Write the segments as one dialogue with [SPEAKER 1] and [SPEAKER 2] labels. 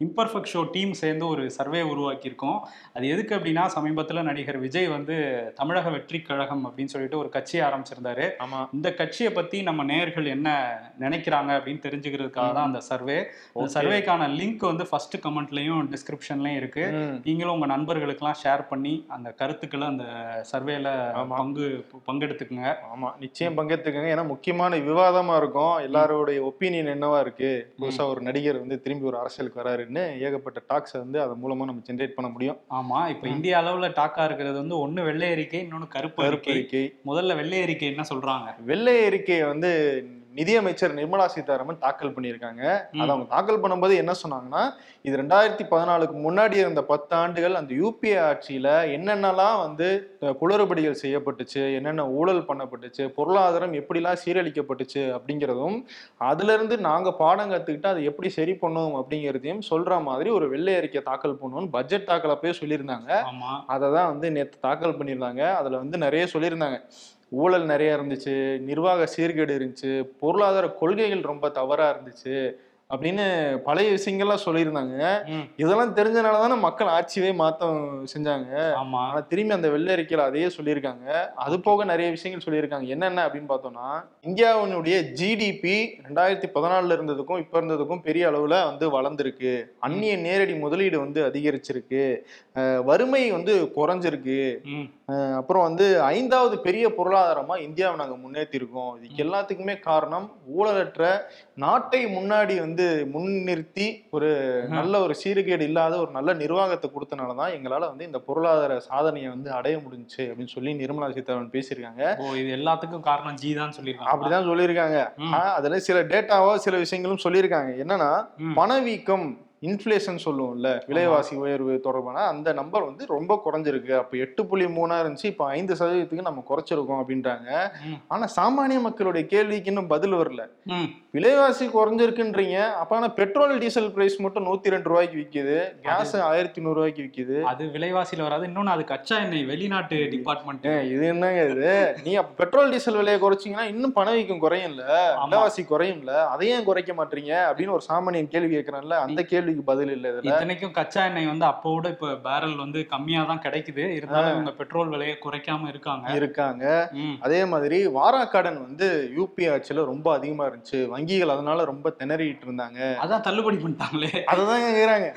[SPEAKER 1] Imperfect show team சேர்ந்து ஒரு survey உருவாக்கியிருக்கோம். அது எதுக்கு அப்படின்னா சமீபத்தில் நடிகர் விஜய் வந்து தமிழக வெற்றி கழகம் அப்படின்னு சொல்லிட்டு ஒரு கட்சியை ஆரம்பிச்சிருந்தாரு.
[SPEAKER 2] ஆமா.
[SPEAKER 1] இந்த கட்சியை பத்தி நம்ம நேயர்கள் என்ன நினைக்கிறாங்க அப்படின்னு தெரிஞ்சுக்கிறதுக்காக தான் அந்த சர்வே. சர்வேக்கான லிங்க் வந்து ஃபர்ஸ்ட் கமெண்ட்லயும் டிஸ்கிரிப்ஷன்லயும் இருக்கு. நீங்களும் உங்க நண்பர்களுக்கெல்லாம் ஷேர் பண்ணி அந்த கருத்துக்களை அந்த சர்வேல. பங்கு பங்கெடுத்துக்குங்க.
[SPEAKER 2] ஆமா. நிச்சயம் பங்கேற்றுக்கங்க ஏன்னா முக்கியமான விவாதமா இருக்கும். எல்லாருடைய ஒப்பீனியன் என்னவா இருக்கு? புதுசா ஒரு நடிகர் வந்து திரும்பி ஒரு அரசியலுக்கு வராருன்னு ஏகப்பட்ட டாக்ஸ் வந்து அது மூலமா நம்ம ஜென்ரேட் பண்ண முடியும்.
[SPEAKER 1] ஆமா இப்ப இந்திய அளவுல டாக்கா இருக்கிறது வந்து ஒண்ணு வெள்ளை அறிக்கை இன்னொன்னு கருப்பு அறிக்கை. முதல்ல வெள்ளை அறிக்கை என்ன சொல்றாங்க?
[SPEAKER 2] வெள்ளை அறிக்கையை வந்து நிதியமைச்சர் நிர்மலா சீதாராமன் தாக்கல் பண்ணியிருக்காங்க. அதை அவங்க தாக்கல் பண்ணும்போது என்ன சொன்னாங்கன்னா இது ரெண்டாயிரத்தி பதினாலுக்கு முன்னாடி இருந்த பத்து ஆண்டுகள் அந்த யூபிஏ ஆட்சியில என்னென்னலாம் வந்து குளறுபடிகள் செய்யப்பட்டுச்சு என்னென்ன ஊழல் பண்ணப்பட்டுச்சு பொருளாதாரம் எப்படிலாம் சீரழிக்கப்பட்டுச்சு அப்படிங்கிறதும் அதுல இருந்து நாங்க பாடம் கத்துக்கிட்டு அதை எப்படி சரி பண்ணுவோம் அப்படிங்கிறதையும் சொல்ற மாதிரி ஒரு வெள்ளை அறிக்கை தாக்கல் பண்ணுவோம்னு பட்ஜெட் தாக்கல் அப்பயே சொல்லியிருந்தாங்க. அதை தான் வந்து நேற்று தாக்கல் பண்ணியிருந்தாங்க. அதில் வந்து நிறைய சொல்லியிருந்தாங்க. ஊழல் நிறைய இருந்துச்சு நிர்வாக சீர்கேடு இருந்துச்சு பொருளாதார கொள்கைகள் ரொம்ப தவறா இருந்துச்சு அப்படின்னு பழைய விஷயங்கள்லாம் சொல்லியிருந்தாங்க. இதெல்லாம் தெரிஞ்சனால தானே மக்கள் ஆட்சியே மாற்றம் செஞ்சாங்க.
[SPEAKER 1] ஆமா.
[SPEAKER 2] ஆனா திரும்பி அந்த வெள்ளை அறிக்கையில் அதையே சொல்லியிருக்காங்க. அது போக நிறைய விஷயங்கள் சொல்லியிருக்காங்க. என்னென்ன அப்படின்னு பார்த்தோம்னா இந்தியாவினுடைய ஜிடிபி ரெண்டாயிரத்தி பதினாலுல இருந்ததுக்கும் இப்ப இருந்ததுக்கும் பெரிய அளவுல வந்து வளர்ந்துருக்கு. அந்நிய நேரடி முதலீடு வந்து அதிகரிச்சிருக்கு. வறுமை வந்து குறைஞ்சிருக்கு. அப்புறம் வந்து ஐந்தாவது பெரிய பொருளாதாரமா இந்தியாவை நாங்க முன்னேற்றிருக்கோம் இதுக்கு எல்லாத்துக்குமே காரணம் ஊழலற்ற நாட்டை முன்னாடி வந்து முன்னிறுத்தி ஒரு நல்ல ஒரு சீர்கேடு இல்லாத ஒரு நல்ல நிர்வாகத்தை கொடுத்தனால தான் எங்களால வந்து இந்த பொருளாதார சாதனையை வந்து அடைய முடிஞ்சுச்சு அப்படின்னு சொல்லி நிர்மலா சீதாராமன் பேசியிருக்காங்க.
[SPEAKER 1] ஓ இது எல்லாத்துக்கும் காரணம் ஜி தான் சொல்லியிருக்காங்க
[SPEAKER 2] அப்படிதான் சொல்லியிருக்காங்க. அதுல சில டேட்டாவோ சில விஷயங்களும் சொல்லியிருக்காங்க. என்னன்னா. பணவீக்கம் இன்ஃப்ளேஷன் சொல்லுவோம்ல விலைவாசி உயர்வு தொடர்பான அந்த நம்பர் வந்து ரொம்ப குறைஞ்சிருக்கு. அப்போ எட்டு புள்ளி மூணா இருந்துச்சு இப்போ ஐந்து சதவீதத்துக்கு நம்ம குறைச்சிருக்கோம் அப்படின்றாங்க. ஆனா சாமானிய மக்களுடைய கேள்விக்கு இன்னும் பதில் வரல. விலைவாசி குறைஞ்சிருக்குன்றீங்க. அப்ப ஆனா பெட்ரோல் டீசல் பிரைஸ் மட்டும் நூத்தி ரெண்டு ரூபாய்க்கு விக்குது. கேஸ் ஆயிரத்தி நூறு ரூபாய்க்கு விக்குது.
[SPEAKER 1] அது விலைவாசியில வராது. இன்னொன்னு அது கச்சா எண்ணெய் வெளிநாட்டு டிபார்ட்மெண்ட்
[SPEAKER 2] இது என்னங்க இது? நீ அப்ப பெட்ரோல் டீசல் விலையை குறைச்சிங்கன்னா இன்னும் பணவீக்கம் குறையும்ல. விலைவாசி குறையும்ல? அதை ஏன் குறைக்க மாட்டீங்க? அப்படின்னு ஒரு சாமானியன் கேள்வி கேட்கறான்ல அந்த கேள்விக்கு பதில் இல்ல
[SPEAKER 1] இத்தனைக்கும் கச்சா எண்ணெய் வந்து அப்போ விட இப்ப பேரல் வந்து கம்மியா தான் கிடைக்குது. இருந்தாலும் இவங்க பெட்ரோல் விலையை குறைக்காம இருக்காங்க.
[SPEAKER 2] இருக்காங்க. அதே மாதிரி வாராக்கடன் வந்து யூபி ஆட்சியில ரொம்ப அதிகமா இருந்துச்சு. வங்கிகள் அதனால ரொம்ப திணறிட்டு இருந்தாங்க.
[SPEAKER 1] அதான் தள்ளுபடி பண்ணிட்டாங்களே.
[SPEAKER 2] அததான் கேக்குறாங்க.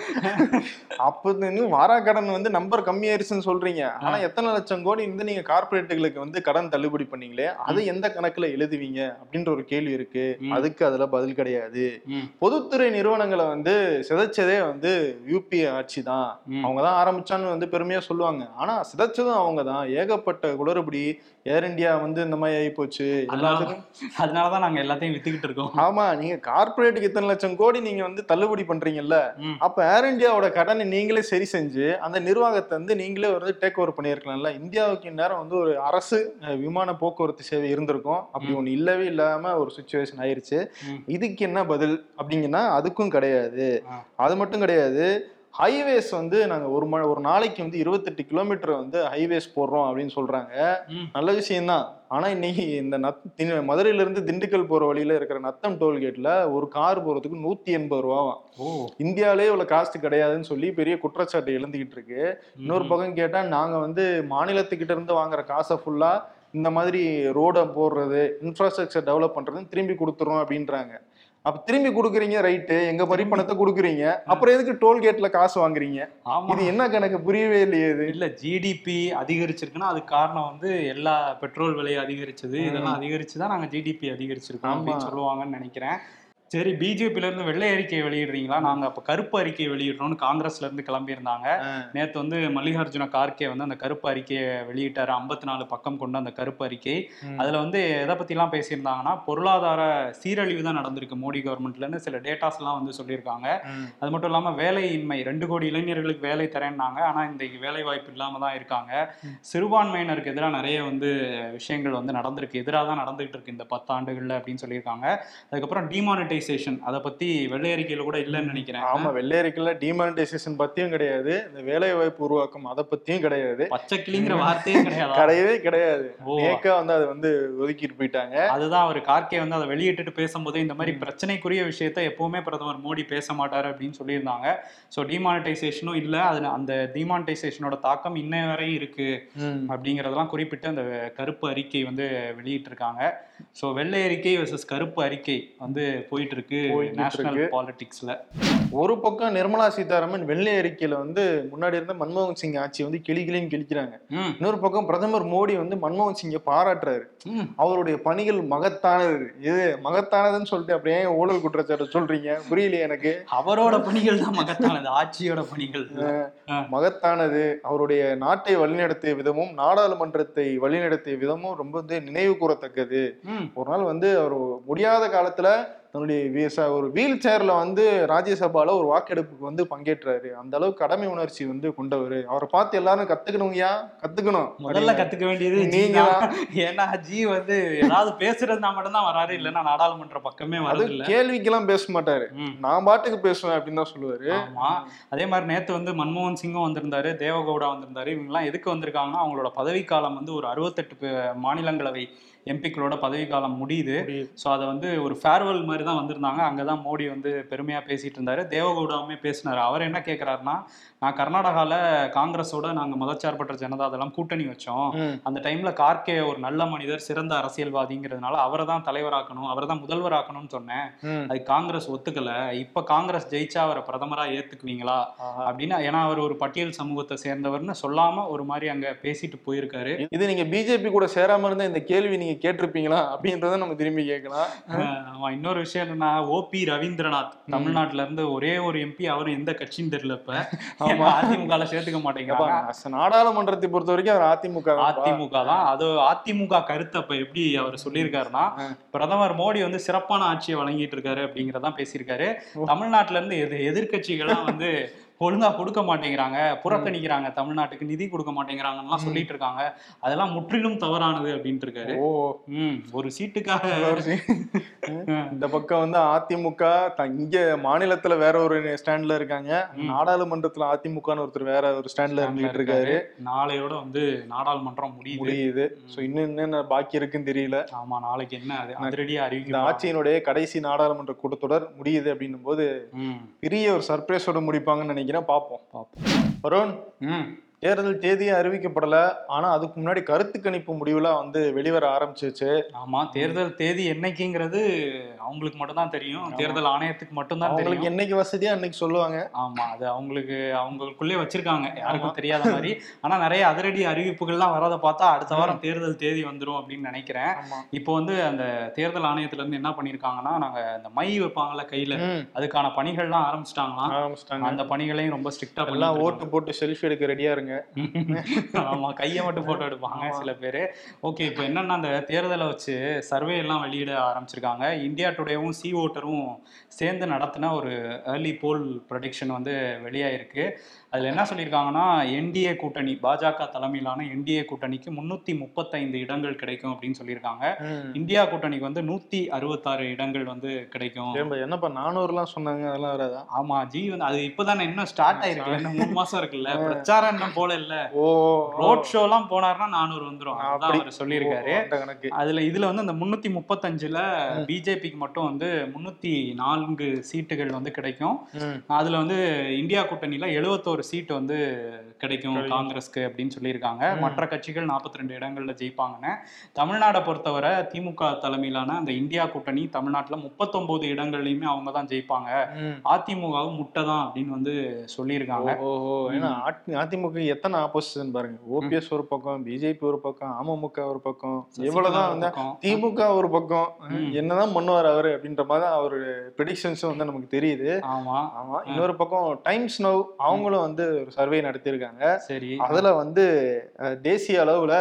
[SPEAKER 2] அப்ப வாராக்கடன் வந்து நம்பர் கம்மியாயிருச்சுன்னு சொல்றீங்க. ஆனா எத்தனை லட்சம் கோடி வந்து நீங்க கார்பரேட்டுகளுக்கு வந்து கடன் தள்ளுபடி பண்ணீங்களே அது எந்த கணக்குல எழுதுவீங்க அப்படின்ற ஒரு கேள்வி இருக்கு. அதுக்கு அதுல பதில் கிடையாது. பொதுத்துறை நிறுவனங்களை வந்து சிதைச்சதே வந்து யூபிஏ ஆட்சி தான். அவங்க தான் ஆரம்பிச்சான்னு வந்து பெருமையா சொல்லுவாங்க. ஆனா சிதைச்சதும் அவங்க தான் ஏகப்பட்ட குளறுபடி ஏர் இந்தியா வந்து இந்த மாதிரி ஆகி போச்சு
[SPEAKER 1] அதனாலதான் நாங்க எல்லாத்தையும் வித்துக்கிட்டு இருக்கோம்.
[SPEAKER 2] ஆமா நீங்க கார்பரேட்டுக்கு இத்தனை லட்சம் கோடி நீங்க வந்து தள்ளுபடி பண்றீங்கல்ல. அப்ப ஏர் இந்தியாவோட கடனை நீங்களே சரி செஞ்சு அந்த நிர்வாகத்தை வந்து நீங்களே வந்து டேக் ஓவர் பண்ணியிருக்கலாம்ல? இந்தியாவுக்கு இந்நேரம் வந்து ஒரு அரசு விமான போக்குவரத்து சேவை இருந்திருக்கும். அப்படி. ஒண்ணு இல்லவே இல்லாம ஒரு சுச்சுவேஷன் ஆயிருச்சு. இதுக்கு என்ன பதில்? அப்படிங்கன்னா அதுக்கும் கிடையாது. அது மட்டும் கிடையாது. ஹைவேஸ் வந்து நாங்க ஒரு ம ஒரு நாளைக்கு வந்து இருபத்தெட்டு கிலோமீட்டர் வந்து ஹைவேஸ் போடுறோம் அப்படின்னு சொல்றாங்க. நல்ல விஷயம்தான். ஆனா இன்னைக்கு இந்த நத் மதுரையில இருந்து திண்டுக்கல் போற வழியில இருக்கிற நத்தம் டோல்கேட்ல ஒரு கார் போறதுக்கு நூத்தி எண்பது ரூபாவாம். இந்தியாவிலே இவ்வளவு காஸ்ட் கிடையாதுன்னு சொல்லி பெரிய குற்றச்சாட்டு எழுந்துகிட்டு இருக்கு. இன்னொரு பக்கம் கேட்டா நாங்க வந்து மாநிலத்துக்கிட்ட இருந்து வாங்குற காசை ஃபுல்லா இந்த மாதிரி ரோட போடுறது இன்ஃப்ராஸ்ட்ரக்சர் டெவலப் பண்றதுன்னு திரும்பி கொடுத்துறோம் அப்படின்றாங்க. அப்ப திரும்பி கொடுக்குறீங்க ரைட்டு எங்க வரி பணத்தை கொடுக்குறீங்க. அப்புறம் எதுக்கு டோல்கேட்ல காசு வாங்குறீங்க? இது என்ன கணக்கு? புரியவே இல்லையே இது.
[SPEAKER 1] இல்ல ஜிடிபி அதிகரிச்சிருக்குன்னா அதுக்கு காரணம் வந்து எல்லா பெட்ரோல் விலை அதிகரிச்சது. இதெல்லாம் அதிகரிச்சு தான் நாங்க ஜிடிபி அதிகரிச்சிருக்கோம். அப்படின்னு சொல்லுவாங்கன்னு நினைக்கிறேன். சரி பிஜேபில இருந்து வெள்ளை அறிக்கை வெளியிடுறீங்களா? நாங்க அப்ப கருப்பு அறிக்கை வெளியிடுறோம்னு காங்கிரஸ்ல இருந்து கிளம்பி இருந்தாங்க நேத்து வந்து மல்லிகார்ஜுன கார்கே வந்து அந்த கருப்பு அறிக்கையை வெளியிட்டாரு. ஐம்பத்தி நாலு பக்கம் கொண்ட அந்த கருப்பு அறிக்கை. அதுல வந்து எதை பத்திலாம் பேசியிருந்தாங்கன்னா பொருளாதார சீரழிவு தான் நடந்திருக்கு மோடி கவர்மெண்ட்ல இருந்து. சில டேட்டாஸ் எல்லாம் வந்து சொல்லியிருக்காங்க. அது மட்டும் இல்லாம வேலையின்மை ரெண்டு கோடி இளைஞர்களுக்கு வேலை தரேன்னாங்க. ஆனா இந்த வேலை வாய்ப்பு இல்லாம தான் இருக்காங்க. சிறுபான்மையினருக்கு எதிராக நிறைய வந்து விஷயங்கள் வந்து நடந்திருக்கு. எதிராக தான் நடந்துகிட்டு இருக்கு இந்த பத்தாண்டுகள்ல அப்படின்னு சொல்லியிருக்காங்க. அதுக்கப்புறம் டிமானிட்டைசேஷன் டிமானிட்டைசேஷன் அதை பத்தி வெள்ளை அறிக்கையில கூட இல்லைன்னு நினைக்கிறேன்.
[SPEAKER 2] ஆமா வெள்ளையறிக்கல டிமானிட்டைசேஷன் பத்தியும் கிடையாது. இந்த வேலை வாய்ப்பு உருவாக்கம் அதை பத்தியும் கிடையாது.
[SPEAKER 1] பச்சை கிளிங்கிற வார்த்தையே கிடையாது.
[SPEAKER 2] கிடையவே கிடையாது.
[SPEAKER 1] ஓ.
[SPEAKER 2] நேக்கா வந்து அதை வந்து ஒதுக்கிட்டு போயிட்டாங்க.
[SPEAKER 1] அதுதான் அவர் கார்கே வந்து அதை வெளியிட்டுட்டு பேசும்போது இந்த மாதிரி பிரச்சனைக்குரிய விஷயத்த எப்பவுமே பிரதமர் மோடி பேச மாட்டாரு அப்படின்னு சொல்லியிருந்தாங்க. ஸோ டிமானிட்டைசேஷனும் இல்லை. அது அந்த டிமானிட்டைசேஷனோட தாக்கம் இன்ன வரையும் இருக்கு. அப்படிங்கிறதெல்லாம் குறிப்பிட்டு அந்த கருப்பு அறிக்கை வந்து வெளியிட்டிருக்காங்க. ஸோ வெள்ளை அறிக்கை வர்சஸ் கருப்பு அறிக்கை வந்து போயிட்டு இருக்கு நேஷனல். பாலிடிக்ஸ்ல
[SPEAKER 2] ஒரு பக்கம் நிர்மலா சீதாராமன் வெள்ளை அறிக்கையில வந்து முன்னாடி இருந்த மன்மோகன் சிங் ஆட்சி வந்து கிளி கிழிக்கிறாங்க. இன்னொரு பக்கம் பிரதமர் மோடி வந்து மன்மோகன் சிங்கை பாராட்டுறாரு. அவருடைய பணிகள் மகத்தானது. இது மகத்தானதுன்னு சொல்லிட்டு அப்படியே ஊழல் குற்றச்சாட்டு சொல்றீங்க. புரியலையே எனக்கு.
[SPEAKER 1] அவரோட பணிகள் தான் மகத்தானது. ஆட்சியோட பணிகள்.
[SPEAKER 2] மகத்தானது. அவருடைய நாட்டை வழிநடத்திய விதமும் நாடாளுமன்றத்தை வழிநடத்திய விதமும் ரொம்ப வந்து நினைவு கூறத்தக்கது. ஒரு நாள் வந்து அவர் முடியாத காலத்துல தன்னுடைய ஒரு வீல் சேர்ல வந்து ராஜ்யசபால ஒரு வாக்கெடுப்புக்கு வந்து பங்கேற்றாரு. அந்த அளவுக்கு கடமை உணர்ச்சி வந்து கொண்டவர். அவரை பார்த்து எல்லாரும் கத்துக்கணுங்கய்யா? கத்துக்கணும்.
[SPEAKER 1] முதல்ல கத்துக்க வேண்டியது
[SPEAKER 2] நீங்க.
[SPEAKER 1] ஏன்னா ஜி வந்து ஏதாவது பேசுறதுனா மட்டும்தான் வராரு. இல்லைன்னா நாடாளுமன்ற பக்கமே வரது
[SPEAKER 2] கேள்விக்கெல்லாம் பேச மாட்டாரு. நான் பாட்டுக்கு பேசுவேன் அப்படின்னு தான் சொல்லுவாரு.
[SPEAKER 1] ஆமா. அதே மாதிரி நேத்து வந்து மன்மோகன் சிங்கும் வந்திருந்தாரு தேவகவுடா வந்திருந்தாரு. இவங்க எல்லாம் எதுக்கு வந்திருக்காங்கன்னா அவங்களோட பதவிக்காலம் வந்து ஒரு அறுபத்தெட்டு மாநிலங்களவை எம்பிக்களோட பதவிக்காலம் முடியுது. ஸோ அதை வந்து ஒரு ஃபேர்வெல் மாதிரி தான் வந்திருந்தாங்க. அங்கே தான் மோடி வந்து பெருமையாக பேசிட்டு இருந்தாரு. தேவகவுடாவுமே பேசினார். அவர் என்ன கேட்குறாருன்னா நான் கர்நாடகாவில் காங்கிரஸோட நாங்கள் மதச்சார்பற்ற ஜனதா அதெல்லாம் கூட்டணி வச்சோம். அந்த டைம்ல கார்கே ஒரு நல்ல மனிதர் சிறந்த அரசியல்வாதிங்கிறதுனால அவரை தான் தலைவராக்கணும் அவரை தான் முதல்வராக்கணும்னு சொன்னேன். அது காங்கிரஸ் ஒத்துக்கல. இப்ப காங்கிரஸ் ஜெயிச்சா அவரை பிரதமரா ஏத்துக்குவீங்களா?
[SPEAKER 2] ஆஹா.
[SPEAKER 1] அப்படின்னா ஏன்னா அவர் ஒரு பட்டியல் சமூகத்தை சேர்ந்தவர்னு சொல்லாம ஒரு மாதிரி அங்க பேசிட்டு போயிருக்காரு.
[SPEAKER 2] இது நீங்க பிஜேபி கூட சேராம இருந்தா இந்த கேள்வி நீங்க கேட்டிருப்பீங்களா அப்படின்றத நம்ம திரும்பி கேட்கலாம்.
[SPEAKER 1] இன்னொரு விஷயம் என்னன்னா ஓபி ரவீந்திரநாத் தமிழ்நாட்டுல இருந்து ஒரே ஒரு எம்பி அவரும் எந்த கட்சின்னு தெரியல இப்ப.
[SPEAKER 2] ஆமா.
[SPEAKER 1] அதிமுக சேர்த்துக்க
[SPEAKER 2] a நாடாளுமன்றத்தை பொறுத்த வரைக்கும் அவர் அதிமுக.
[SPEAKER 1] அதிமுக தான். அது அதிமுக கருத்தை அப்ப எப்படி அவர் சொல்லியிருக்காருன்னா பிரதமர் மோடி வந்து சிறப்பான ஆட்சியை வழங்கிட்டு இருக்காரு அப்படிங்கறதான் பேசியிருக்காரு. தமிழ்நாட்டுல இருந்து எது எதிர்கட்சிகள்லாம் வந்து ஒழுங்கா கொடுக்க மாட்டேங்கிறாங்க புறக்கணிக்கிறாங்க தமிழ்நாட்டுக்கு நிதி கொடுக்க மாட்டேங்கிறாங்கலாம் சொல்லிட்டு இருக்காங்க அதெல்லாம் முற்றிலும் தவறானது அப்படின்ட்டு இருக்காரு
[SPEAKER 2] ஓ.
[SPEAKER 1] ம் ஒரு சீட்டுக்காக
[SPEAKER 2] இந்த பக்கம் வந்து அதிமுக இங்க மாநிலத்துல வேற ஒரு ஸ்டாண்ட்ல இருக்காங்க. நாடாளுமன்றத்துல அதிமுகன்னு ஒருத்தர் வேற ஒரு ஸ்டாண்ட்ல இருந்துட்டு இருக்காரு.
[SPEAKER 1] நாளையோட வந்து நாடாளுமன்றம் முடியுது.
[SPEAKER 2] முடியுது. சோ இன்னும் என்னென்ன பாக்கி இருக்குன்னு தெரியல.
[SPEAKER 1] ஆமா நாளைக்கு என்ன அது? அதிரடியா
[SPEAKER 2] இந்த
[SPEAKER 1] அறிவிக்க
[SPEAKER 2] ஆட்சியினுடைய கடைசி நாடாளுமன்ற கூட்டத்தொடர் முடியுது அப்படின்னும் போது பெரிய ஒரு சர்ப்ரைஸோட முடிப்பாங்கன்னு நினைக்கிறேன். பாப்போம்
[SPEAKER 1] பார்ப்போம்.
[SPEAKER 2] வருண்
[SPEAKER 1] ம்.
[SPEAKER 2] தேர்தல் தேதியே அறிவிக்கப்படல. ஆனா அதுக்கு முன்னாடி கருத்து கணிப்பு முடிவுலாம் வந்து வெளிவர ஆரம்பிச்சிருச்சு.
[SPEAKER 1] ஆமா தேர்தல் தேதி என்னைக்குங்கிறது அவங்களுக்கு மட்டும் தான் தெரியும் தேர்தல் ஆணையத்துக்கு மட்டும் தான்
[SPEAKER 2] அவங்களுக்கு என்னைக்கு வசதியா அன்னைக்கு சொல்லுவாங்க.
[SPEAKER 1] ஆமா அது அவங்களுக்கு அவங்களுக்குள்ளே வச்சிருக்காங்க. யாருக்கும் தெரியாத மாதிரி. ஆனா நிறைய அதிரடி அறிவிப்புகள்லாம் வரதை பார்த்தா அடுத்த வாரம் தேர்தல் தேதி வந்துரும் அப்படின்னு நினைக்கிறேன். இப்போ வந்து அந்த தேர்தல் ஆணையத்துல இருந்து என்ன பண்ணிருக்காங்கன்னா நாங்க இந்த மை வைப்பாங்கல்ல கையில அதுக்கான பணிகள்லாம் ஆரம்பிச்சிட்டாங்களாம்.
[SPEAKER 2] ஆரம்பிச்சிட்டாங்க.
[SPEAKER 1] அந்த பணிகளையும் ரொம்ப ஸ்ட்ரிக்டா
[SPEAKER 2] எல்லாம் ஓட்டு போட்டு செல்ஃபி எடுக்க ரெடியா இருங்க.
[SPEAKER 1] ஆமா கையை மட்டும் போட்டோ எடுப்பாங்க சில பேர். ஓகே இப்போ என்னன்னா அந்த தேர்தலை வச்சு சர்வே எல்லாம் வெளியிட ஆரம்பிச்சிருக்காங்க. இந்தியா டுடேவும் சி ஓட்டரும் சேர்ந்து நடத்தின ஒரு ஏர்லி போல் ப்ரொடிக்ஷன் வந்து வெளியாயிருக்கு. அதில் என்ன சொல்லியிருக்காங்கன்னா என்டிஏ கூட்டணி பாஜக தலைமையிலான என்டிஏ கூட்டணிக்கு முன்னூத்தி முப்பத்தைந்து இடங்கள் கிடைக்கும் அப்படின்னு சொல்லியிருக்காங்க. இந்தியா கூட்டணிக்கு வந்து நூத்தி அறுபத்தாறு இடங்கள் வந்து கிடைக்கும்.
[SPEAKER 2] என்னப்பா நானூறுலாம் சொன்னாங்க அதெல்லாம் வராதா
[SPEAKER 1] ஆமா ஜி வந்து அது இப்பதானே இன்னும் ஸ்டார்ட் ஆயிருக்கு. இன்னும் மூணு மாசம் இருக்குல்ல. பிரச்சாரம் இன்னும் போல இல்ல
[SPEAKER 2] ஓ.
[SPEAKER 1] ரோட் ஷோ எல்லாம் போனாருன்னா நானூறு வந்துரும். அதான். அவர் சொல்லியிருக்காரு. அதுல இதுல வந்து அந்த முன்னூத்தி முப்பத்தஞ்சுல பிஜேபிக்கு மட்டும் வந்து முன்னூத்தி நான்கு சீட்டுகள் வந்து கிடைக்கும். அதுல வந்து இந்தியா கூட்டணியில எழுவத்தோரு சீட்டு வந்து கிடைக்கும் காங்கிரஸ்க்கு அப்படின்னு சொல்லியிருக்காங்க. மற்ற கட்சிகள் 42 ரெண்டு இடங்கள்ல ஜெயிப்பாங்கன்னு. தமிழ்நாடை பொறுத்தவரை திமுக தலைமையிலான அந்த இந்தியா கூட்டணி தமிழ்நாட்டுல முப்பத்தொன்பது இடங்கள்லயுமே அவங்க தான் ஜெயிப்பாங்க. அதிமுகவும் முட்டை தான் அப்படின்னு வந்து சொல்லியிருக்காங்க.
[SPEAKER 2] ஓஹோ ஏன்னா அதி- அதிமுக எத்தனை ஆப்போசிஷன் பாருங்க. ஓபிஎஸ் ஒரு பக்கம் பிஜேபி ஒரு பக்கம் அமமுக ஒரு பக்கம். எவ்வளவுதான்
[SPEAKER 1] ஒரு
[SPEAKER 2] வந்து. திமுக ஒரு பக்கம். என்னதான் பண்ணுவார் அவரு அப்படின்ற மாதிரி அவரு ப்ரெடிக்ஷன்ஸும் வந்து நமக்கு தெரியுது.
[SPEAKER 1] ஆமா.
[SPEAKER 2] ஆமா. இன்னொரு பக்கம் டைம்ஸ் நவ் அவங்களும் வந்து ஒரு சர்வே நடத்தியிருக்காங்க.
[SPEAKER 1] சரி.
[SPEAKER 2] அதுல வந்து தேசிய அளவுல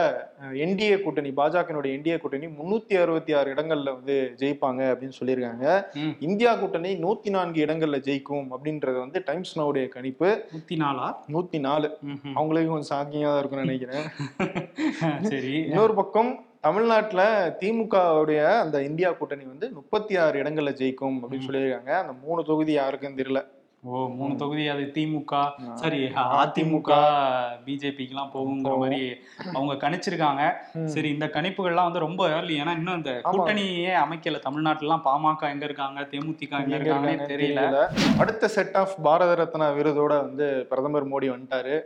[SPEAKER 2] என்டிஏ கூட்டணி பாஜகனுடைய என்டிஏ கூட்டணி முன்னூத்தி அறுபத்தி ஆறு இடங்கள்ல வந்து ஜெயிப்பாங்க அப்படின்னு சொல்லியிருக்காங்க. இந்தியா கூட்டணி நூத்தி நான்கு இடங்கள்ல ஜெயிக்கும் அப்படின்றது வந்து டைம்ஸ் நவுடைய கணிப்பு.
[SPEAKER 1] நூத்தி நாலா?
[SPEAKER 2] நூத்தி நாலு.
[SPEAKER 1] ம்ஹும்.
[SPEAKER 2] அவங்களுக்கு கொஞ்சம் ஷாக்கிங்கா தான் இருக்கும்னு நினைக்கிறேன்.
[SPEAKER 1] சரி.
[SPEAKER 2] இன்னொரு பக்கம் தமிழ்நாட்டுல திமுகவுடைய அந்த இந்தியா கூட்டணி வந்து முப்பத்தி ஆறு இடங்கள்ல ஜெயிக்கும் அப்படின்னு சொல்லியிருக்காங்க. அந்த மூணு தொகுதி யாருக்கும் தெரியல.
[SPEAKER 1] ஓ மூணு தொகுதி அது திமுக. சரி அதிமுக பிஜேபிக்கு எல்லாம் போகுங்கிற. மாதிரி அவங்க கணிச்சிருக்காங்க. சரி இந்த கணிப்புகள்லாம் வந்து ரொம்ப ஏர்லி ஏன்னா இன்னும் இந்த. கூட்டணியே அமைக்கல தமிழ்நாட்டுல எல்லாம் பாமக எங்க இருக்காங்க தேமுதிக எங்க இருக்காங்கன்னே தெரியல
[SPEAKER 2] அடுத்த செட் ஆஃப் பாரத ரத்னா விருதோட வந்து பிரதமர் மோடி வந்துட்டாரு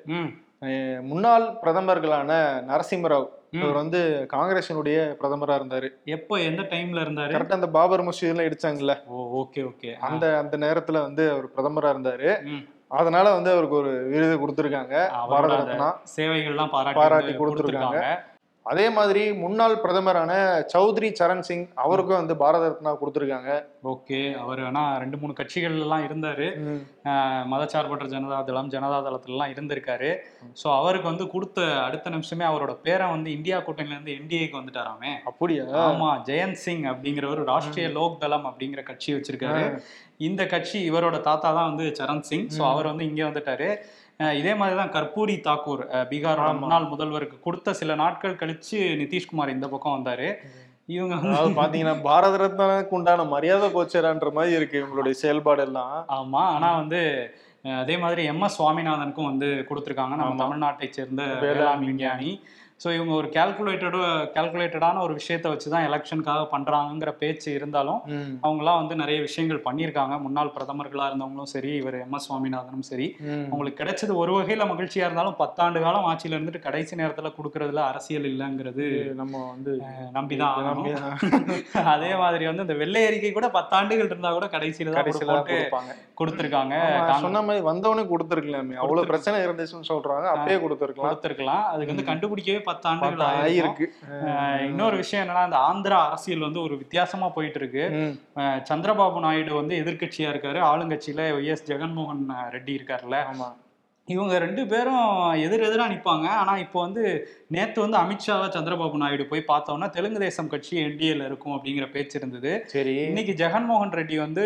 [SPEAKER 2] முன்னாள் பிரதமர்களான நரசிம்மராவ். இவர் வந்து காங்கிரசினுடைய பிரதமரா இருந்தாரு.
[SPEAKER 1] எப்போ? எந்த டைம்ல இருந்தாரு?
[SPEAKER 2] கரெக்டா அந்த பாபர் மசூதி எல்லாம் இடிச்சாங்கல்ல.
[SPEAKER 1] ஓ ஓகே ஓகே.
[SPEAKER 2] அந்த அந்த நேரத்துல வந்து அவர் பிரதமரா இருந்தாரு. அதனால வந்து அவருக்கு ஒரு விருது கொடுத்திருக்காங்க. பாரத ரத்னா
[SPEAKER 1] சேவைகள்லாம்
[SPEAKER 2] பாராட்டி கொடுத்திருக்காங்க. அதே மாதிரி முன்னாள் பிரதமரான சௌத்ரி சரண் சிங் அவருக்கும் வந்து பாரத ரத்னா கொடுத்திருக்காங்க.
[SPEAKER 1] ஓகே அவர் ஆனா ரெண்டு மூணு கட்சிகள் எல்லாம் இருந்தாரு ஆஹ் மதச்சார்பற்ற ஜனதா தளம் ஜனதா தளத்துலலாம் இருந்திருக்காரு. ஸோ அவருக்கு வந்து கொடுத்த அடுத்த நிமிஷமே அவரோட பேரை வந்து இந்தியா கூட்டணில இருந்து என்டிஏக்கு வந்துட்டாராமே.
[SPEAKER 2] அப்படியா?
[SPEAKER 1] ஆமா ஜெயந்த் சிங் அப்படிங்கிறவர் ராஷ்டிரிய லோக் தளம் அப்படிங்கிற கட்சி வச்சிருக்காரு. இந்த கட்சி இவரோட தாத்தா தான் வந்து சரண் சிங். ஸோ. அவர் வந்து இங்கே வந்துட்டாரு. இதே மாதிரி தான் கர்பூரி தாக்கூர் பீகாரோட. முன்னாள் முதல்வருக்கு கொடுத்த சில நாட்கள் கழிச்சு நிதிஷ்குமார் இந்த பக்கம் வந்தாரு இவங்க
[SPEAKER 2] அதாவது பாத்தீங்கன்னா பாரத ரத்னாக்கு உண்டான மரியாதை கோச்சரான்ற மாதிரி இருக்கு இவங்களுடைய செயல்பாடு எல்லாம்
[SPEAKER 1] ஆமா ஆனா வந்து அதே மாதிரி எம் எஸ் சுவாமிநாதனுக்கும் வந்து கொடுத்துருக்காங்க நம்ம. தமிழ்நாட்டை சேர்ந்த
[SPEAKER 2] வேளாண்
[SPEAKER 1] விஞ்ஞானி ஸோ இவங்க ஒரு கேல்குலேட்டடு கேல்குலேட்டடான ஒரு விஷயத்தை வச்சு தான் எலெக்ஷனுக்காக பண்றாங்கங்கிற பேச்சு இருந்தாலும். அவங்களாம் வந்து நிறைய விஷயங்கள் பண்ணியிருக்காங்க. முன்னாள் பிரதமர்களா இருந்தவங்களும் சரி இவர் எம் எஸ் சுவாமிநாதனும் சரி. அவங்களுக்கு கிடைச்சது ஒரு வகையில மகிழ்ச்சியா இருந்தாலும் பத்தாண்டு காலம் ஆட்சியில இருந்துட்டு கடைசி நேரத்துல கொடுக்கறதுல அரசியல் இல்லைங்கிறது
[SPEAKER 2] நம்ம வந்து
[SPEAKER 1] நம்பிதான் ஆகணும்.
[SPEAKER 2] நம்பி-
[SPEAKER 1] அதே மாதிரி வந்து இந்த வெள்ளை அறிக்கை கூட பத்தாண்டுகள் இருந்தா கூட கடைசியில தான்
[SPEAKER 2] தான் கொடுப்பாங்க.
[SPEAKER 1] கொடுத்துருக்காங்க.
[SPEAKER 2] சொன்ன மாதிரி வந்தவனே கொடுத்துருக்கலாமே.
[SPEAKER 1] கொடுத்திருக்கு.
[SPEAKER 2] பிரச்சனை இருந்துச்சுன்னு சொல்றாங்க. அப்பயே கொடுத்துருக்கலாம்.
[SPEAKER 1] கொடுத்துருக்கலாம். அதுக்கு வந்து. கண்டுபிடிக்கவே
[SPEAKER 2] பார்த்தா
[SPEAKER 1] ஆயிருக்கு. இன்னொரு விஷயம் என்னன்னா இந்த ஆந்திரா அரசியல் வந்து ஒரு வித்தியாசமா போயிட்டு இருக்கு சந்திரபாபு நாயுடு வந்து எதிர்க்கட்சியா இருக்காரு. ஆளுங்கட்சியில எஸ் ஜெகன்மோகன் ரெட்டி இருக்காருல்ல.
[SPEAKER 2] ஆமா.
[SPEAKER 1] இவங்க ரெண்டு பேரும் எதிர் எதிரா நிப்பாங்க. ஆனா இப்போ வந்து நேத்து வந்து அமித்ஷாவை சந்திரபாபு நாயுடு போய் பார்த்தோம்னா தெலுங்கு தேசம் கட்சி என்டிஏல இருக்கும் அப்படிங்கிற பேச்சு இருந்தது.
[SPEAKER 2] சரி.
[SPEAKER 1] இன்னைக்கு ஜெகன்மோகன் ரெட்டி வந்து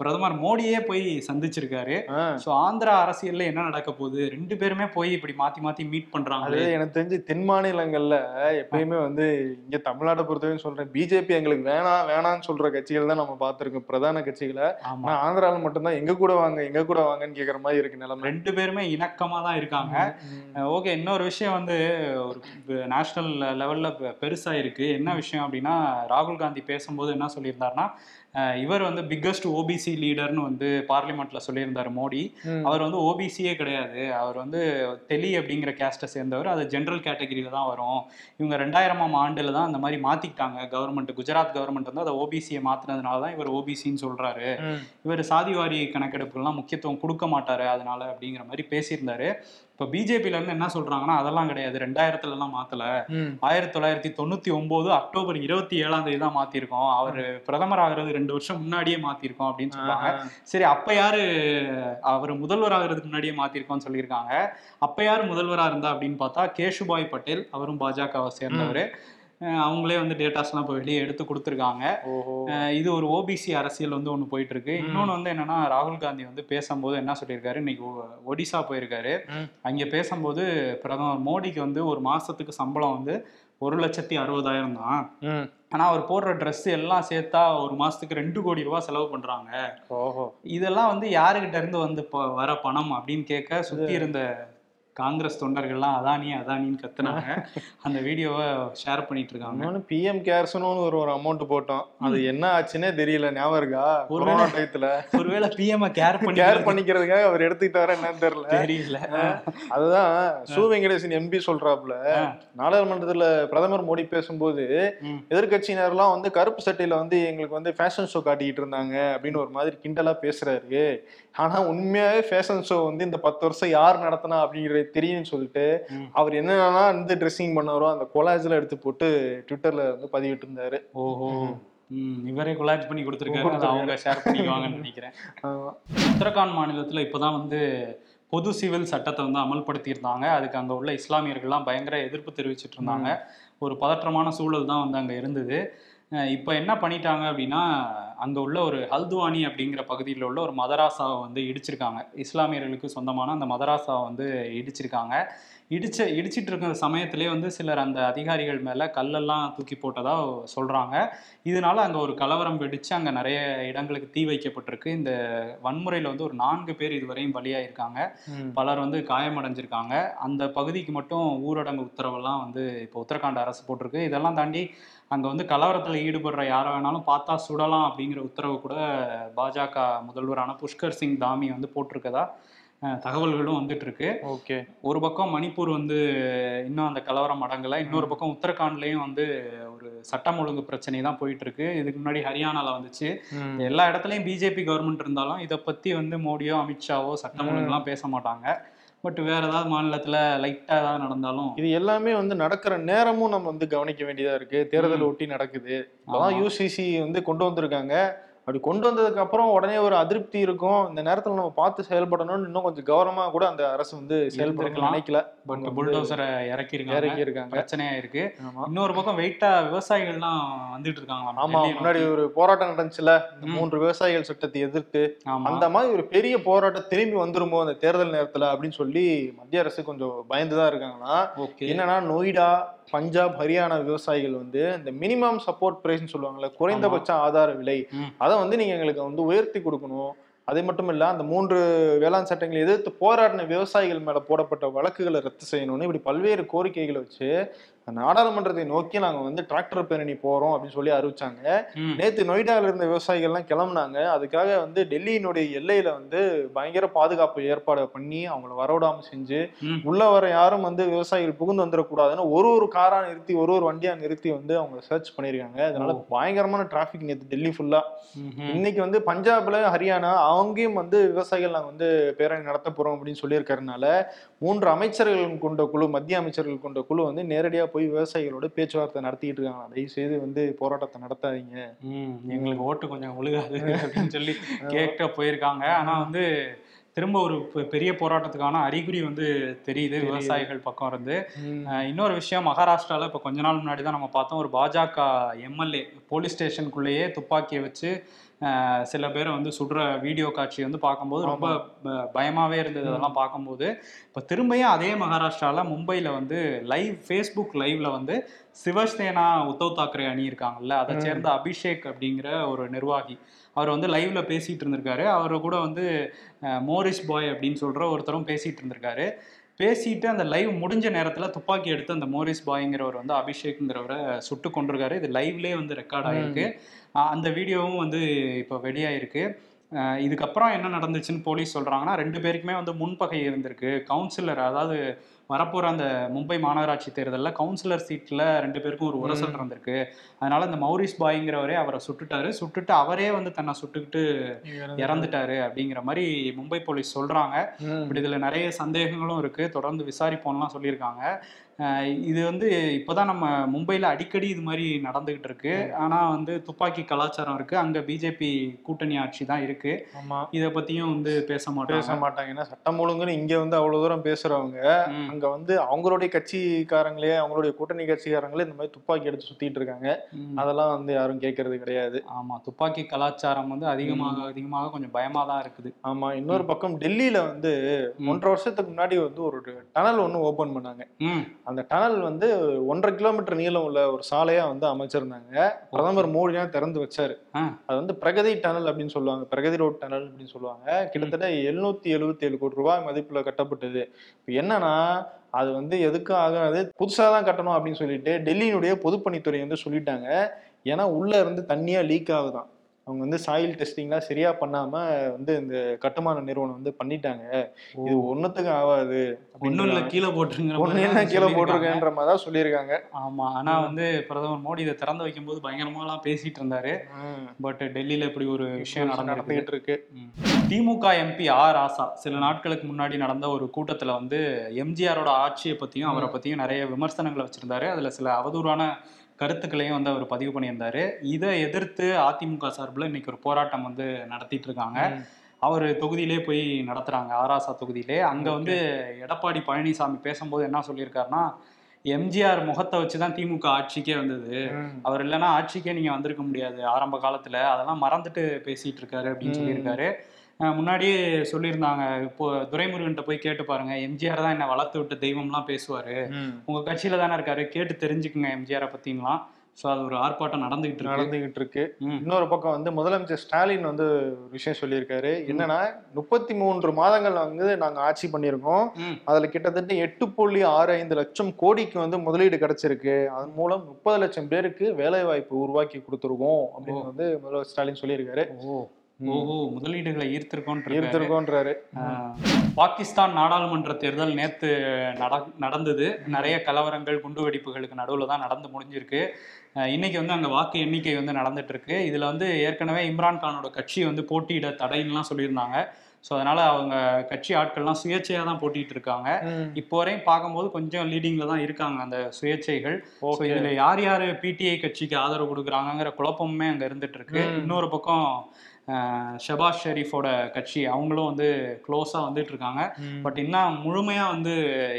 [SPEAKER 1] பிரதமர் மோடியே போய் சந்திச்சிருக்காரு. சோ ஆந்திரா அரசியல்ல என்ன நடக்க போகுது? ரெண்டு பேருமே போய் இப்படி மாத்தி மாத்தி மீட் பண்றாங்க
[SPEAKER 2] எனக்கு தெரிஞ்சு தென் மாநிலங்கள்ல எப்பயுமே வந்து இங்க தமிழ்நாட்டை பொறுத்தவரைக்கும் சொல்றேன் பிஜேபி எங்களுக்கு வேணாம் வேணாம்னு சொல்ற கட்சிகள் தான் நம்ம பார்த்திருக்கோம் பிரதான கட்சிகளை.
[SPEAKER 1] ஆமா.
[SPEAKER 2] ஆனா ஆந்திரால மட்டும்தான் எங்க கூட வாங்க எங்க கூட வாங்கன்னு கேக்குற மாதிரி இருக்கு நிலைமை.
[SPEAKER 1] ரெண்டு பேருமே இணக்கமா தான் இருக்காங்க. ஓகே இன்னொரு விஷயம் வந்து ஒரு நேஷனல் லெவல்ல பெருசா இருக்கு. என்ன விஷயம் அப்படின்னா ராகுல் காந்தி பேசும்போது என்ன சொல்லியிருந்தாருன்னா இவர் வந்து பிக்கஸ்ட் ஓபிசி லீடர்னு வந்து பார்லிமெண்ட்ல சொல்லியிருந்தாரு மோடி. அவர் வந்து ஓபிசியே கிடையாது. அவர் வந்து தெலி அப்படிங்கிற கேஸ்ட்டை சேர்ந்தவர். அது ஜென்ரல் கேட்டகரியில தான் வரும். இவங்க ரெண்டாயிரமாம் ஆண்டுல தான் அந்த மாதிரி மாத்திக்கிட்டாங்க. கவர்மெண்ட் குஜராத் கவர்மெண்ட் வந்து அதை ஓபிசியை மாத்தினதுனால தான் இவர் ஓபிசின்னு சொல்றாரு. இவர் சாதிவாரி கணக்கெடுப்புக்கெல்லாம் முக்கியத்துவம் கொடுக்க மாட்டாரு அதனால அப்படிங்கிற மாதிரி பேசியிருந்தாரு. இப்போ பிஜேபியில இருந்து என்ன சொல்றாங்கன்னா அதெல்லாம் கிடையாது. ரெண்டாயிரத்துல எல்லாம் மாத்தல. ஆயிரத்தி தொள்ளாயிரத்தி தொண்ணூத்தி ஒன்பது அக்டோபர் இருபத்தி ஏழாம் தேதி தான் மாத்திருக்கோம். அவர் பிரதமர் ஆகுறது ரெண்டு வருஷம் முன்னாடியே மாத்திருக்கோம் அப்படின்னு சொல்றாங்க. சரி அப்ப யாரு அவர் முதல்வர் ஆகுறதுக்கு முன்னாடியே மாத்திருக்கோம்னு சொல்லியிருக்காங்க. அப்ப யார் முதல்வரா இருந்தா அப்படின்னு பார்த்தா கேஷுபாய் பட்டேல் அவரும் பாஜகவை சேர்ந்தவர். அவங்களே வந்து டேட்டாஸ்லாம் இப்போ வெளியே எடுத்து கொடுத்துருக்காங்க. இது ஒரு ஓபிசி அரசியல் வந்து ஒன்று போயிட்டு இருக்கு. இன்னொன்று வந்து என்னன்னா ராகுல் காந்தி வந்து பேசும்போது என்ன சொல்லியிருக்காரு? இன்னைக்கு ஒடிசா போயிருக்காரு. அங்கே பேசும்போது பிரதமர் மோடிக்கு வந்து ஒரு மாசத்துக்கு சம்பளம் வந்து ஒரு லட்சத்தி அறுபதாயிரம் தான். ஆனா அவர் போடுற Dress எல்லாம் சேர்த்தா ஒரு மாசத்துக்கு ரெண்டு கோடி ரூபாய் செலவு பண்றாங்க.
[SPEAKER 2] ஓஹோ.
[SPEAKER 1] இதெல்லாம் வந்து யாருகிட்ட இருந்து வந்து வர பணம் அப்படின்னு கேட்க சுத்தி இருந்த காங்கிரஸ் தொண்டர்கள்லாம் அதானி அதானின்னு கத்துனாங்க. அந்த வீடியோவை ஷேர் பண்ணிட்டு இருக்காங்க
[SPEAKER 2] பிஎம் கேர்ஸ்னு ஒரு ஒரு அமௌண்ட் போட்டோம். அது என்ன ஆச்சுன்னே தெரியல. ஞாபகம் இருக்கா? கொரோனா டயத்துல
[SPEAKER 1] ஒருவேளை பிஎம் கேர் பண்ணி
[SPEAKER 2] கேர் பண்ணிக்கிறதுக்காக அவர் எடுத்துக்கிட்டாரா என்னன்னு தெரியல.
[SPEAKER 1] தெரியல.
[SPEAKER 2] அதுதான் சு வெங்கடேசன் எம்பி சொல்றாப்புல.
[SPEAKER 1] ஆ.
[SPEAKER 2] நாடாளுமன்றத்துல பிரதமர் மோடி பேசும்போது
[SPEAKER 1] ம்.
[SPEAKER 2] எதிர்க்கட்சியினர்லாம் வந்து கருப்பு சட்டையில வந்து எங்களுக்கு வந்து ஃபேஷன் ஷோ காட்டிக்கிட்டு இருந்தாங்க அப்படின்னு ஒரு மாதிரி கிண்டலா பேசுறாரு. ஆனா உண்மையாவே ஃபேஷன் ஷோ வந்து இந்த பத்து வருஷம் யார் நடத்தினா அப்படிங்கறது தெரியும்னு சொல்லிட்டு. அவர் என்னென்னலாம் வந்து ட்ரெஸ்ஸிங் பண்ணாரோ அந்த கொலாஜ்ல எடுத்து போட்டு ட்விட்டர்ல வந்து பதிவிட்டு இருந்தாரு.
[SPEAKER 1] ஓஹோ. இவரே கொலாஜ் பண்ணி கொடுத்துருக்காரு. அதை. அவங்க ஷேர் பண்ணிக்குவாங்கன்னு நினைக்கிறேன். உத்தரகாண்ட் மாநிலத்துல இப்பதான் வந்து பொது சிவில் சட்டத்தை வந்து அமல்படுத்தியிருந்தாங்க. அதுக்கு அங்க உள்ள இஸ்லாமியர்கள்லாம் பயங்கர எதிர்ப்பு தெரிவிச்சிட்டு இருந்தாங்க. ஒரு பதற்றமான சூழல் தான் வந்து அங்க இருந்தது. இப்போ என்ன பண்ணிட்டாங்க அப்படின்னா அங்கே உள்ள ஒரு ஹல்துவானி அப்படிங்கிற பகுதியில் உள்ள ஒரு மதராசாவை வந்து இடிச்சிருக்காங்க. இஸ்லாமியர்களுக்கு சொந்தமான அந்த மதராசாவை வந்து இடிச்சிருக்காங்க. இடிச்ச இடிச்சிட்டு இருக்கிற சமயத்திலே வந்து சிலர் அந்த அதிகாரிகள் மேல கல்லெல்லாம் தூக்கி போட்டதா சொல்றாங்க. இதனால அங்க ஒரு கலவரம் வெடிச்சு அங்க நிறைய இடங்களுக்கு தீ வைக்கப்பட்டிருக்கு. இந்த வன்முறையில வந்து ஒரு நான்கு பேர் இதுவரையும் பலியாயிருக்காங்க. பலர் வந்து காயமடைஞ்சிருக்காங்க. அந்த பகுதிக்கு மட்டும் ஊரடங்கு உத்தரவெல்லாம் வந்து இப்போ உத்தரகாண்ட் அரசு போட்டிருக்கு. இதெல்லாம் தாண்டி அங்க வந்து கலவரத்தில் ஈடுபடுற யாரை வேணாலும் பார்த்தா சுடலாம் அப்படிங்கிற உத்தரவு கூட பாஜக முதல்வரான புஷ்கர் சிங் தாமி வந்து போட்டிருக்கதா தகவல்களும் வந்துட்டு இருக்கு
[SPEAKER 2] ஓகே.
[SPEAKER 1] ஒரு பக்கம் மணிப்பூர் வந்து இன்னும் அந்த கலவரம் அடங்கல. இன்னொரு பக்கம் உத்தரகாண்ட்லயும் வந்து ஒரு சட்டம் ஒழுங்கு பிரச்சனை தான் போயிட்டு இருக்கு இதுக்கு முன்னாடி ஹரியானால வந்துச்சு. எல்லா இடத்துலயும் பிஜேபி கவர்மெண்ட் இருந்தாலும் இதை பத்தி வந்து மோடியோ அமித்ஷாவோ சட்டம் ஒழுங்குலாம் பேச மாட்டாங்க. பட் வேற ஏதாவது மாநிலத்துல லைட்டா ஏதாவது நடந்தாலும்
[SPEAKER 2] இது எல்லாமே வந்து நடக்கிற நேரமும் நம்ம வந்து கவனிக்க வேண்டியதா இருக்கு. தேர்தல் ஒட்டி நடக்குது. அதான். யூசிசி வந்து கொண்டு வந்திருக்காங்க. அப்படி கொண்டு வந்ததுக்கு அப்புறம் உடனே ஒரு அதிருப்தி இருக்கும். இந்த நேரத்துல நம்ம பார்த்து செயல்படணும்னு இன்னும் கொஞ்சம் கவனமா கூட அந்த அரசு வந்து
[SPEAKER 1] இருந்திருக்கலாம்.
[SPEAKER 2] நினைக்கல.
[SPEAKER 1] பட் புல்டோசரை இறக்கிருக்காங்க.
[SPEAKER 2] இறக்கி இருக்காங்க
[SPEAKER 1] பிரச்சனையா இருக்கு இன்னொரு பக்கம் வெயிட்டா விவசாயிகள்லாம் வந்துட்டு இருக்காங்க
[SPEAKER 2] ஆமா முன்னாடி ஒரு போராட்டம் நடந்துச்சுல. மூன்று விவசாயிகள் சட்டத்தை எதிர்த்து அந்த மாதிரி ஒரு பெரிய போராட்டம் திரும்பி வந்துருமோ அந்த தேர்தல் நேரத்துல அப்படின்னு சொல்லி மத்திய அரசு கொஞ்சம் பயந்துதான் இருக்காங்கன்னா என்னன்னா நொய்டா பஞ்சாப் ஹரியானா விவசாயிகள் வந்து இந்த மினிமம் சப்போர்ட் பிரைஸ்னு சொல்லுவாங்கல்ல குறைந்தபட்ச ஆதார விலை. அதை வந்து நீங்க எங்களுக்கு வந்து உயர்த்தி கொடுக்கணும் அது மட்டும் இல்ல அந்த மூன்று வேளாண் சட்டங்களை எதிர்த்து போராடின விவசாயிகள் மேல போடப்பட்ட வழக்குகளை ரத்து செய்யணும்னு இப்படி பல்வேறு கோரிக்கைகளை வச்சு நாடாளுமன்றத்தை நோக்கி நாங்க வந்து டிராக்டர் பேரணி போறோம் அப்படின்னு சொல்லி அறிவிச்சாங்க. நேத்து நொய்டால இருந்த விவசாயிகள்லாம் கிளம்புனாங்க அதுக்காக வந்து டெல்லியினுடைய எல்லையில வந்து பயங்கர பாதுகாப்பு ஏற்பாடு பண்ணி அவங்கள வரவிடாம செஞ்சு. உள்ள வர யாரும் வந்து விவசாயிகள் புகுந்து வந்துடக்கூடாதுன்னு ஒரு ஒரு காரா நிறுத்தி ஒரு ஒரு வண்டியா நிறுத்தி வந்து அவங்க சர்ச் பண்ணிருக்காங்க அதனால பயங்கரமான டிராபிக் நேத்து டெல்லி ஃபுல்லா. இன்னைக்கு வந்து பஞ்சாப்ல ஹரியானா அங்கேயும் வந்து விவசாயிகள் நாங்க வந்து பேரணி நடத்த போறோம் அப்படின்னு சொல்லியிருக்கறதுனால மூன்று அமைச்சர்கள் கொண்ட குழு மத்திய அமைச்சர்கள் கொண்ட குழு வந்து நேரடியா போய் விவசாயிகளோட பேச்சுவார்த்தை நடத்திட்டு இருக்காங்க தயவு செய்து வந்து போராட்டத்தை நடத்தாதீங்க.
[SPEAKER 1] எங்களுக்கு ஓட்டு கொஞ்சம் ஒழுகாது அப்படின்னு சொல்லி கேட்க போயிருக்காங்க. ஆனா வந்து திரும்ப ஒரு பெரிய போராட்டத்துக்கான அறிகுறி வந்து தெரியுது விவசாயிகள் பக்கம் இருந்து. இன்னொரு விஷயம் மகாராஷ்டிரால இப்ப கொஞ்ச நாள் முன்னாடி தான் நம்ம பார்த்தோம் ஒரு பாஜக எம்எல்ஏ போலீஸ் ஸ்டேஷனுக்குள்ளேயே துப்பாக்கியை வச்சு சில பேரை வந்து சுடுற வீடியோ காட்சி வந்து பார்க்கும்போது ரொம்ப ப- பயமாவே இருந்தது அதெல்லாம் பார்க்கும்போது. இப்போ திரும்பியும் அதே மகாராஷ்டிரால மும்பைல வந்து லைவ் ஃபேஸ்புக் லைவ்ல வந்து சிவசேனா உத்தவ் தாக்கரே அணி இருக்காங்கல்ல அதை சேர்ந்த அபிஷேக் அப்படிங்கிற ஒரு நிர்வாகி அவர் வந்து லைவ்ல பேசிட்டு இருந்திருக்காரு. அவர் கூட வந்து மோரிஸ் பாய் அப்படின்னு சொல்ற ஒருத்தரும் பேசிட்டு இருந்திருக்காரு. பேசிட்டு அந்த லைவ் முடிஞ்ச நேரத்துல துப்பாக்கி எடுத்து அந்த மோரிஸ் பாய்ங்கிறவர் வந்து அபிஷேக்ங்கிறவரை சுட்டு கொண்டிருக்காரு இது லைவ்லேயே வந்து ரெக்கார்ட் ஆயிருக்கு. அந்த வீடியோவும் வந்து இப்போ வெளியாயிருக்கு. இதுக்கப்புறம் என்ன நடந்துச்சுன்னு போலீஸ் சொல்றாங்கன்னா ரெண்டு பேருக்குமே வந்து முன்பகை இருந்திருக்கு. கவுன்சிலர் அதாவது வரப்போற அந்த மும்பை மாநகராட்சி தேர்தலில் கவுன்சிலர் சீட்ல ரெண்டு பேருக்கும் ஒரு உரசல் இருந்திருக்கு. அதனால இந்த மௌரிஸ் பாய்ங்கிறவரே அவரை சுட்டுட்டாரு. சுட்டுட்டு அவரே வந்து தன்னை சுட்டுக்கிட்டு இறந்துட்டாரு. அப்படிங்கிற மாதிரி மும்பை போலீஸ் சொல்றாங்க. இப்படி இதுல நிறைய சந்தேகங்களும் இருக்கு. தொடர்ந்து விசாரிப்போம்லாம் சொல்லியிருக்காங்க. இது வந்து இப்போதான் நம்ம மும்பைல அடிக்கடி இது மாதிரி நடந்துகிட்டு இருக்கு. ஆனா வந்து துப்பாக்கி கலாச்சாரம் இருக்கு. அங்க பிஜேபி கூட்டணி ஆட்சி தான் இருக்கு. இத பத்தியும் வந்து பேச
[SPEAKER 2] பேச
[SPEAKER 1] மாட்டாங்க.
[SPEAKER 2] ஏன்னா சட்டம் ஒழுங்குன்னு இங்க வந்து அவ்வளவு தூரம் பேசுறவங்க. அங்க வந்து அவங்களுடைய கட்சிக்காரங்களே அவங்களுடைய கூட்டணி கட்சிக்காரங்களே இந்த மாதிரி துப்பாக்கி எடுத்து சுத்திட்டு இருக்காங்க. அதெல்லாம் வந்து யாரும் கேட்கறது கிடையாது.
[SPEAKER 1] ஆமா. துப்பாக்கி கலாச்சாரம் வந்து அதிகமாக அதிகமாக கொஞ்சம் பயமா தான் இருக்குது.
[SPEAKER 2] ஆமா. இன்னொரு பக்கம் டெல்லியில வந்து ஒன்றரை வருஷத்துக்கு முன்னாடி வந்து ஒரு டனல் ஒன்று ஓபன் பண்ணாங்க. அந்த டனல் வந்து ஒன்றரை கிலோமீட்டர் நீளம் உள்ள ஒரு சாலையா வந்து அமைச்சிருந்தாங்க. பிரதமர் மோடி தான் திறந்து வச்சாரு. அது வந்து பிரகதி டனல் அப்படின்னு சொல்லுவாங்க. பிரகதி ரோட் டனல் அப்படின்னு சொல்லுவாங்க. கிட்டத்தட்ட எழுநூத்தி எழுபத்தி ஏழு கோடி ரூபாய் மதிப்புல கட்டப்பட்டது. இப்போ என்னன்னா அது வந்து எதுக்கும் ஆகாது. புதுசா தான் கட்டணும் அப்படின்னு சொல்லிட்டு டெல்லியினுடைய பொதுப்பணித்துறை வந்து சொல்லிட்டாங்க. ஏன்னா உள்ள இருந்து தண்ணியா லீக் ஆகுதான். அவங்க வந்து சாயில் டெஸ்டிங்லாம் சரியா பண்ணாம வந்து இந்த கட்டுமான நிறுவனம் வந்து பண்ணிட்டாங்க. இது ஒண்ணுத்துக்கும் ஆகாது
[SPEAKER 1] இல்ல கீழே
[SPEAKER 2] என்ன
[SPEAKER 1] தான்
[SPEAKER 2] கீழே. போட்டிருக்கேன்ற மாதிரி தான் சொல்லியிருக்காங்க.
[SPEAKER 1] ஆமா ஆனா வந்து பிரதமர் மோடி இதை திறந்து வைக்கும்போது பயங்கரமாலாம் பேசிட்டு இருந்தாரு. பட் டெல்லியில இப்படி ஒரு விஷயம்
[SPEAKER 2] நடந்துகிட்டு இருக்கு.
[SPEAKER 1] திமுக எம்பி ஆர் ராசா சில நாட்களுக்கு முன்னாடி நடந்த ஒரு கூட்டத்துல வந்து எம்ஜிஆரோட ஆட்சியை பத்தியும் அவரை பத்தியும் நிறைய விமர்சனங்களை வச்சிருந்தாரு. அதுல சில அவதூறான கருத்துக்களையும் வந்து அவர் பதிவு பண்ணியிருந்தாரு. இதை எதிர்த்து அதிமுக சார்பில் இன்னைக்கு ஒரு போராட்டம் வந்து நடத்திட்டு இருக்காங்க அவர் தொகுதியிலே போய் நடத்துறாங்க ஆராசா தொகுதியிலே. அங்க வந்து எடப்பாடி பழனிசாமி பேசும்போது என்ன சொல்லியிருக்காருன்னா எம்ஜிஆர் முகத்தை வச்சுதான் திமுக ஆட்சிக்கே வந்தது. அவர் இல்லைன்னா ஆட்சிக்கே நீங்க வந்திருக்க முடியாது. ஆரம்ப காலத்துல அதெல்லாம் மறந்துட்டு பேசிட்டு இருக்காரு அப்படின்னு. சொல்லியிருக்காரு. முன்னாடியே சொல்லியிருந்தாங்க. இப்போ துரைமுருகன்ட்ட போய் கேட்டு பாருங்க. எம்ஜிஆர் தான் என்ன வளர்த்து விட்ட தெய்வம்லாம் பேசுவாரு. உங்க கட்சியில தானே இருக்காரு. கேட்டு தெரிஞ்சுக்குங்க எம்ஜிஆரை பத்திங்களாம் ஸோ அது ஒரு ஆர்ப்பாட்டம் நடந்துகிட்டு இருக்கு.
[SPEAKER 2] நடந்துகிட்டு இருக்கு. இன்னொரு பக்கம் வந்து முதலமைச்சர் ஸ்டாலின் வந்து ஒரு விஷயம் சொல்லியிருக்காரு. என்னன்னா முப்பத்தி மூன்று மாதங்கள் வந்து நாங்க ஆட்சி பண்ணியிருக்கோம். அதுல கிட்டத்தட்ட எட்டு புள்ளி ஆறு ஐந்து லட்சம் கோடிக்கு வந்து முதலீடு கிடைச்சிருக்கு. அதன் மூலம் முப்பது லட்சம் பேருக்கு வேலை வாய்ப்பு உருவாக்கி கொடுத்துருக்கோம் அப்படின்னு வந்து முதல்வர் ஸ்டாலின் சொல்லியிருக்காரு.
[SPEAKER 1] ஓ. ஓஹோ முதலீடுகளை
[SPEAKER 2] ஈர்த்திருக்கோன்றாரு.
[SPEAKER 1] பாகிஸ்தான் நாடாளுமன்ற தேர்தல் நேத்து நட நடந்தது. நிறைய கலவரங்கள் குண்டுவெடிப்புகளுக்கு நடுவில் தான் நடந்து முடிஞ்சிருக்கு. இன்னைக்கு வந்து அங்கே வாக்கு எண்ணிக்கை வந்து நடந்துட்டு இருக்கு. இதுல வந்து ஏற்கனவே இம்ரான் கானோட கட்சி வந்து போட்டியிட தடைன்னுலாம் சொல்லியிருந்தாங்க. ஸோ அதனால அவங்க கட்சி ஆட்கள்லாம் சுயேட்சையாக தான் போட்டிட்டு இருக்காங்க. இப்போ வரையும் பார்க்கும்போது கொஞ்சம் லீடிங்ல தான் இருக்காங்க அந்த சுயேட்சைகள். ஸோ இதுல யார் யார் பிடிஐ கட்சிக்கு ஆதரவு கொடுக்குறாங்கங்கிற குழப்பமுமே அங்க இருந்துட்டு இருக்கு. இன்னொரு பக்கம் ஷபாஸ் ஷெரீஃபோட கட்சி அவங்களும் வந்து க்ளோஸா வந்துட்டு இருக்காங்க. பட் இன்னும் முழுமையா வந்து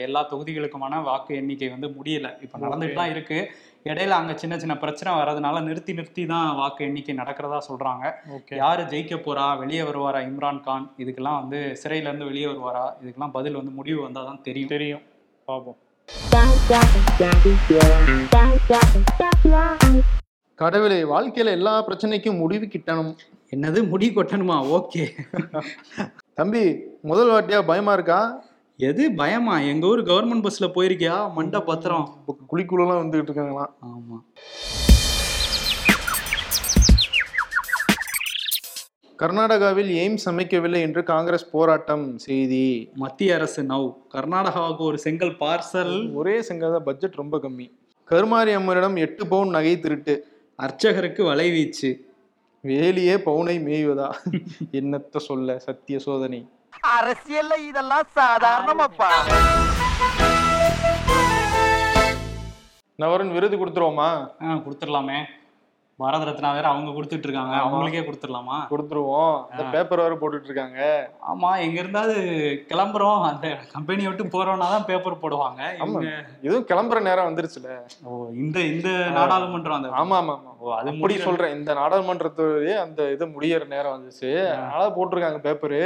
[SPEAKER 1] எல்லா தொகுதிகளுக்குமான வாக்கு எண்ணிக்கை வந்து முடியல. இப்போ நடந்துட்டு தான் இருக்கு. இடையில அங்க சின்ன சின்ன பிரச்சனை வர்றதுனால நிறுத்தி நிறுத்தி தான் வாக்கு எண்ணிக்கை நடக்கிறதா சொல்றாங்க. யாரு ஜெயிக்க போறா? வெளியே வருவாரா? இம்ரான் கான். இதுக்கெல்லாம் வந்து சிறையில இருந்து வெளியே வருவாரா? இதுக்கெல்லாம் பதில் வந்து முடிவு வந்தாதான் தான் தெரியும்.
[SPEAKER 2] தெரியும். பாப்போம். கடவுளை வாழ்க்கையில எல்லா பிரச்சனைக்கும் முடிவு கிட்டணும்.
[SPEAKER 1] என்னது? முடி கொட்டணுமா? ஓகே.
[SPEAKER 2] தம்பி முதல் வாட்டியா பயமா இருக்கா?
[SPEAKER 1] எது பயமா? எங்க ஊர் கவர்மெண்ட் பஸ்ல போயிருக்கியா? மண்டை பத்திரம்.
[SPEAKER 2] குழிக்குள்ளலாம் வந்துகிட்டு இருக்காங்களாம்
[SPEAKER 1] ஆமா.
[SPEAKER 2] கர்நாடகாவில் எய்ம்ஸ் அமைக்கவில்லை என்று காங்கிரஸ் போராட்டம் செய்தி.
[SPEAKER 1] மத்திய அரசு நவ். கர்நாடகாவுக்கு ஒரு செங்கல் பார்சல்.
[SPEAKER 2] ஒரே செங்காத பட்ஜெட் ரொம்ப கம்மி. கருமாரி அம்மனிடம் எட்டு பவுன் நகை திருட்டு.
[SPEAKER 1] அர்ச்சகருக்கு வலைவீச்சு
[SPEAKER 2] வேலியே பவுனை மேய்வதா? என்னத்த சொல்ல சத்திய சோதனை.
[SPEAKER 3] அரசியல்ல இதெல்லாம் சாதாரணமாப்பா.
[SPEAKER 2] நவரன் விருது கொடுத்துருவோமா?
[SPEAKER 1] ஆ கொடுத்துடலாமே. பாரத ரத்னா வேற அவங்க கொடுத்துட்டு இருக்காங்க. அவங்களுக்கே கொடுத்துடலாமா?
[SPEAKER 2] கொடுத்துருவோம். அந்த பேப்பர் வேற போட்டுட்டு இருக்காங்க
[SPEAKER 1] ஆமா எங்க இருந்தாவது கிளம்புறோம். அந்த கம்பெனி விட்டு போறோம்னா தான் பேப்பர் போடுவாங்க.
[SPEAKER 2] இதுவும் கிளம்புற நேரம் வந்துருச்சுல.
[SPEAKER 1] ஓ இந்த இந்த நாடாளுமன்றம் அந்த
[SPEAKER 2] ஆமா ஆமா ஆமா
[SPEAKER 1] ஓ அது முடியற-
[SPEAKER 2] சொல்றேன். இந்த நாடாளுமன்றத்துடைய அந்த இது முடியற நேரம் வந்துச்சு. அதனால போட்டிருக்காங்க பேப்பரு.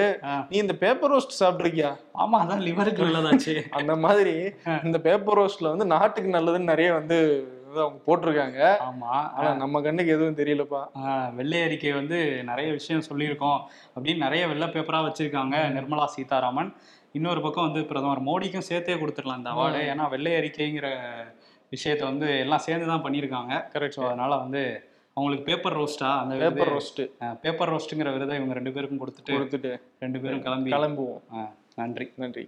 [SPEAKER 2] நீ இந்த பேப்பர் ரோஸ்ட் சாப்பிட்டிருக்கியா?
[SPEAKER 1] ஆமா அதான் லிவருக்கு நல்லதாச்சு.
[SPEAKER 2] அந்த மாதிரி இந்த பேப்பர் ரோஸ்ட்ல வந்து நாட்டுக்கு நல்லதுன்னு நிறைய வந்து இது அவங்க போட்டிருக்காங்க.
[SPEAKER 1] ஆமா.
[SPEAKER 2] ஆனா நம்ம கண்ணுக்கு எதுவும் தெரியலப்பா.
[SPEAKER 1] வெள்ளை அறிக்கை வந்து நிறைய விஷயம் சொல்லியிருக்கோம் அப்படின்னு நிறைய வெள்ளை பேப்பரா வச்சிருக்காங்க நிர்மலா சீதாராமன். இன்னொரு பக்கம் வந்து பிரதமர் மோடிக்கும் சேர்த்தே கொடுத்துடலாம் இந்த அவார்டு. ஏன்னா வெள்ளை அறிக்கைங்கிற விஷயத்த வந்து எல்லாம் சேர்ந்து தான் பண்ணியிருக்காங்க.
[SPEAKER 2] கரெக்ட்
[SPEAKER 1] ஸோ அதனால வந்து அவங்களுக்கு பேப்பர் ரோஸ்டா அந்த
[SPEAKER 2] பேப்பர் ரோஸ்ட்
[SPEAKER 1] பேப்பர் ரோஸ்ட்டுங்கிற விருதை இவங்க ரெண்டு பேருக்கும் கொடுத்துட்டு
[SPEAKER 2] கொடுத்துட்டு
[SPEAKER 1] ரெண்டு பேரும் கிளம்பி
[SPEAKER 2] கிளம்புவோம்.
[SPEAKER 1] நன்றி.
[SPEAKER 2] நன்றி.